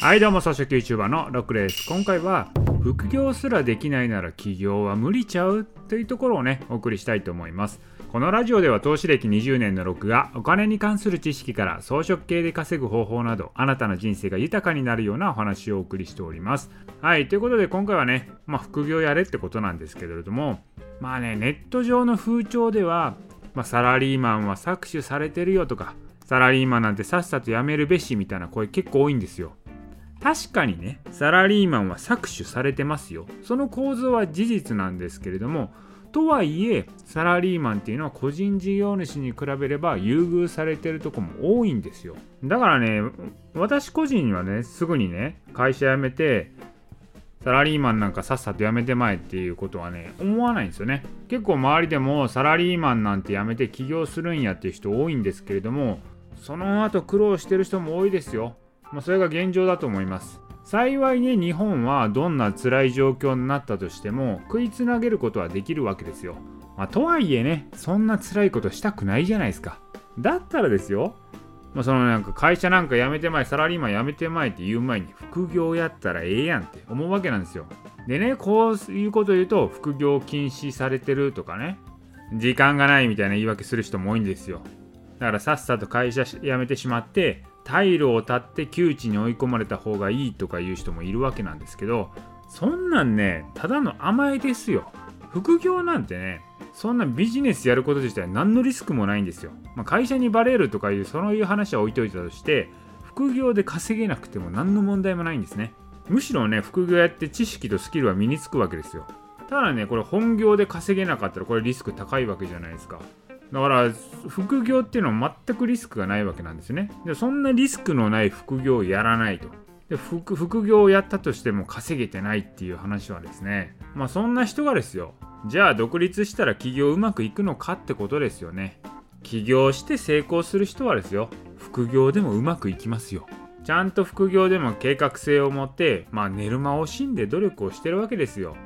はいどうも草食 YouTuber のロックです今回は副業すらできないなら起業は無理ちゃうというところをねお送りしたいと思います。このラジオでは投資歴20年のロックがお金に関する知識から装飾系で稼ぐ方法などあなたの人生が豊かになるようなお話をお送りしております。はいということで今回はねまあ副業やれってことなんですけれどもまあねネット上の風潮では、まあ、サラリーマンは搾取されてるよとかサラリーマンなんてさっさと辞めるべしみたいな声結構多いんですよ。確かにねサラリーマンは搾取されてますよ。その構造は事実なんですけれどもとはいえサラリーマンっていうのは個人事業主に比べれば優遇されてるとこも多いんですよ。だからね私個人にはねすぐにね会社辞めてサラリーマンなんかさっさと辞めてまえっていうことはね思わないんですよね。結構周りでもサラリーマンなんて辞めて起業するんやっていう人多いんですけれどもその後苦労してる人も多いですよ。まあ、それが現状だと思います。幸いね日本はどんな辛い状況になったとしても食いつなげることはできるわけですよ、まあ、とはいえねそんな辛いことしたくないじゃないですか。だったらですよまあ、そのなんか会社なんか辞めてまいサラリーマン辞めてまいって言う前に副業やったらええやんって思うわけなんですよ。でねこういうこと言うと副業禁止されてるとかね時間がないみたいな言い訳する人も多いんですよ。だからさっさと会社辞めてしまって退路を断って窮地に追い込まれた方がいいとかいう人もいるわけなんですけどそんなんねただの甘えですよ。副業なんてねそんなビジネスやること自体何のリスクもないんですよ、まあ、会社にバレるとかいうそういう話は置いといたとして副業で稼げなくても何の問題もないんですね。むしろね副業やって知識とスキルは身につくわけですよ。ただねこれ本業で稼げなかったらこれリスク高いわけじゃないですか。だから副業っていうのは全くリスクがないわけなんですね。でそんなリスクのない副業をやらないと。で副副業をやったとしても稼げてないっていう話はですね。まあそんな人がですよ。じゃあ独立したら起業うまくいくのかってことですよね。起業して成功する人はですよ。副業でもうまくいきますよ。ちゃんと副業でも計画性を持ってまあ寝る間を惜しんで努力をしてるわけですよ。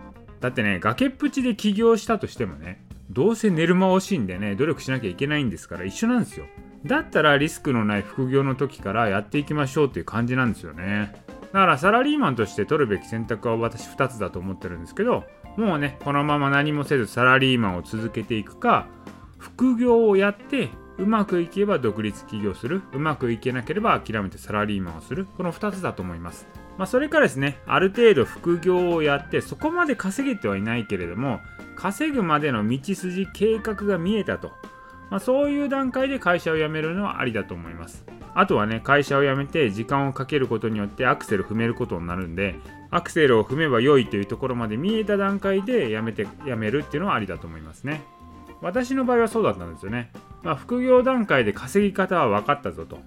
だってね崖っぷちで起業したとしてもねどうせ寝る間惜しいんでね努力しなきゃいけないんですから一緒なんですよ。だったらリスクのない副業の時からやっていきましょうっていう感じなんですよね。だからサラリーマンとして取るべき選択は私2つだと思ってるんですけどもうねこのまま何もせずサラリーマンを続けていくか副業をやってうまくいけば独立起業する。うまくいけなければ諦めてサラリーマンをする。この2つだと思います。まあ、それからですねある程度副業をやってそこまで稼げてはいないけれども稼ぐまでの道筋計画が見えたと、まあ、そういう段階で会社を辞めるのはありだと思います。あとはね会社を辞めて時間をかけることによってアクセル踏めることになるんでアクセルを踏めば良いというところまで見えた段階で辞めて辞めるっていうのはありだと思いますね。私の場合はそうだったんですよね、まあ、副業段階で稼ぎ方は分かったぞと。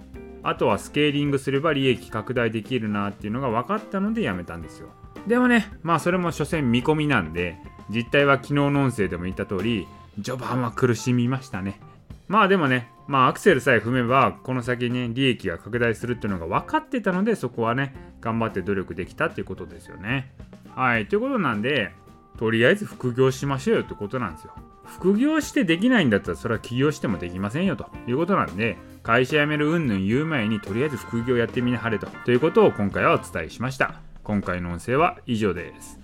あとはスケーリングすれば利益拡大できるなっていうのが分かったのでやめたんですよ。でもねまあそれも所詮見込みなんで実態は昨日の音声でも言った通り序盤は苦しみましたね。まあでもねまあアクセルさえ踏めばこの先に利益が拡大するっていうのが分かってたのでそこはね頑張って努力できたっていうことですよね。はいということなんでとりあえず副業しましょうよってことなんですよ。副業してできないんだったらそれは起業してもできませんよと。いうことなんで会社辞めるうんぬん言う前にとりあえず副業やってみなはれと。ということを今回はお伝えしました。今回の音声は以上です。